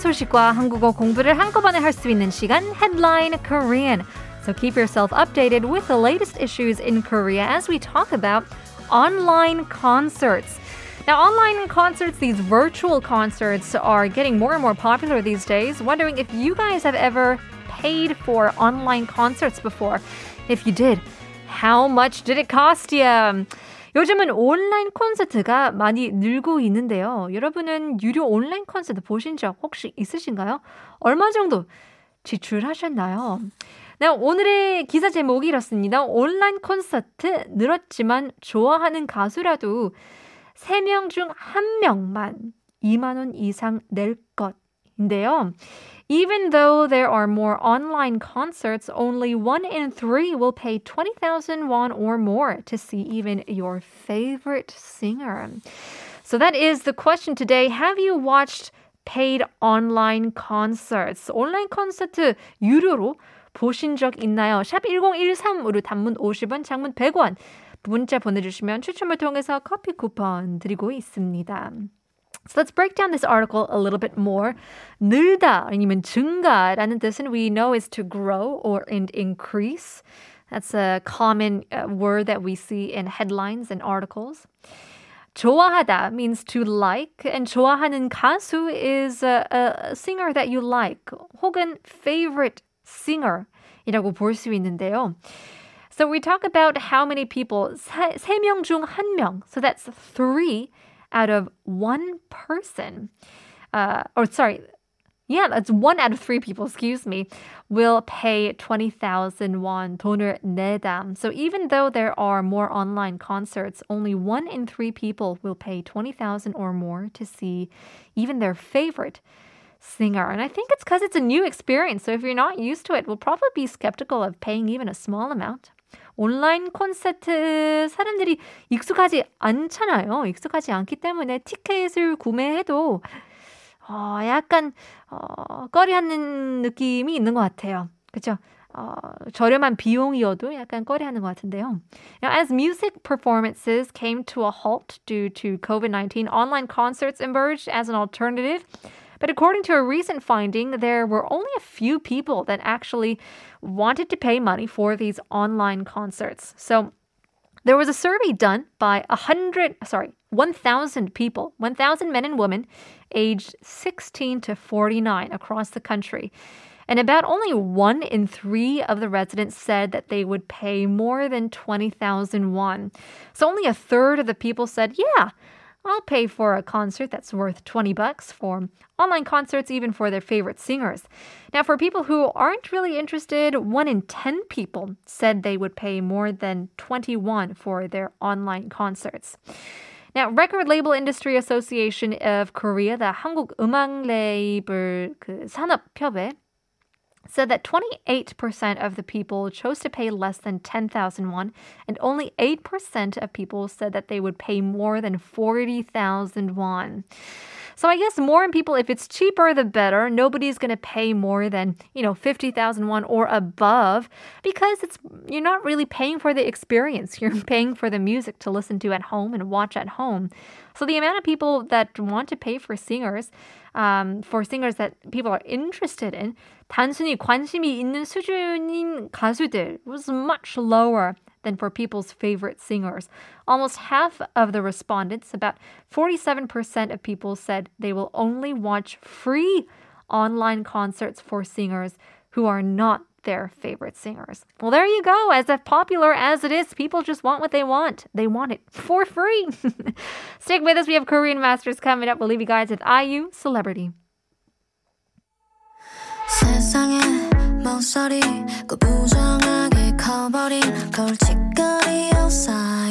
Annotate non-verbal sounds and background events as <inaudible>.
소식과 한국어 공부를 한꺼번에 할 수 있는 시간 Headline Korean. So keep yourself updated with the latest issues in Korea as we talk about online concerts. Now, online concerts, these virtual concerts, are getting more and more popular these days. Wondering if you guys have ever paid for online concerts before. If you did, how much did it cost you? 요즘은 온라인 콘서트가 많이 늘고 있는데요. 여러분은 유료 온라인 콘서트 보신 적 혹시 있으신가요? 얼마 정도 지출하셨나요? 네, 오늘의 기사 제목이 이렇습니다. 온라인 콘서트 늘었지만 좋아하는 가수라도 3명 중 1명만 2만 원 이상 낼것 인데요. Even though there are more online concerts, only one in three will pay 20,000 won or more to see even your favorite singer. So that is the question today. Have you watched paid online concerts? 온라인 콘서트 유료로 보신 적 있나요? 샵 1013으로 단문 50원, 장문 100원. 문자 보내주시면 추첨을 통해서 커피 쿠폰 드리고 있습니다. So let's break down this article a little bit more. 늘다 아니면 증가라는 뜻은 we know is to grow or increase. That's a common uh, word that we see in headlines and articles. 좋아하다 means to like, and 좋아하는 가수 is a, a singer that you like, 혹은 favorite singer이라고 볼 수 있는데요. So we talk about how many people, 세, 중 1명, so that's three out of one person, uh, or sorry, yeah, that's one out of three people, excuse me, will pay 20,000 won, 돈을 내다. So even though there are more online concerts, only one in three people will pay 20,000 or more to see even their favorite singer. And I think it's because it's a new experience. So if you're not used to it, we'll probably be skeptical of paying even a small amount. 온라인 콘서트 사람들이 익숙하지 않잖아요. 익숙하지 않기 때문에 티켓을 구매해도 어, 약간 어, 꺼리하는 느낌이 있는 것 같아요. 그렇죠? 어, 저렴한 비용이어도 약간 꺼리하는 것 같은데요. Now, as music performances came to a halt due to COVID-19, online concerts emerged as an alternative but according to a recent finding, there were only a few people that actually wanted to pay money for these online concerts. So there was a survey done by 100, sorry, 1,000 people, 1,000 men and women aged 16 to 49 across the country. And about only one in three of the residents said that they would pay more than 20,000 won. So only a third of the people said, yeah, I'll pay for a concert that's worth 20 bucks for online concerts, even for their favorite singers. Now, for people who aren't really interested, one in 10 people said they would pay more than 21 for their online concerts. Now, Record Label Industry Association of Korea, the 한국 음악 레이블 그 산업협회 said that 28% of the people chose to pay less than 10,000 won, and only 8% of people said that they would pay more than 40,000 won. So I guess more people, if it's cheaper, the better. Nobody's going to pay more than, you know, 50,000 won or above because it's, you're not really paying for the experience. You're <laughs> paying for the music to listen to at home and watch at home. So the amount of people that want to pay for singers, um, for singers that people are interested in, 단순히 관심이 있는 수준인 가수들 was much lower than for people's favorite singers. Almost half of the respondents, about 47% of people said they will only watch free online concerts for singers who are not their favorite singers. Well, there you go. As popular as it is, people just want what they want. They want it for free. <laughs> Stick with us. We have Korean Masters coming up. We'll leave you guys with IU Celebrity. 멍설이 그 부정하게 커버린 걸칫거리 outside.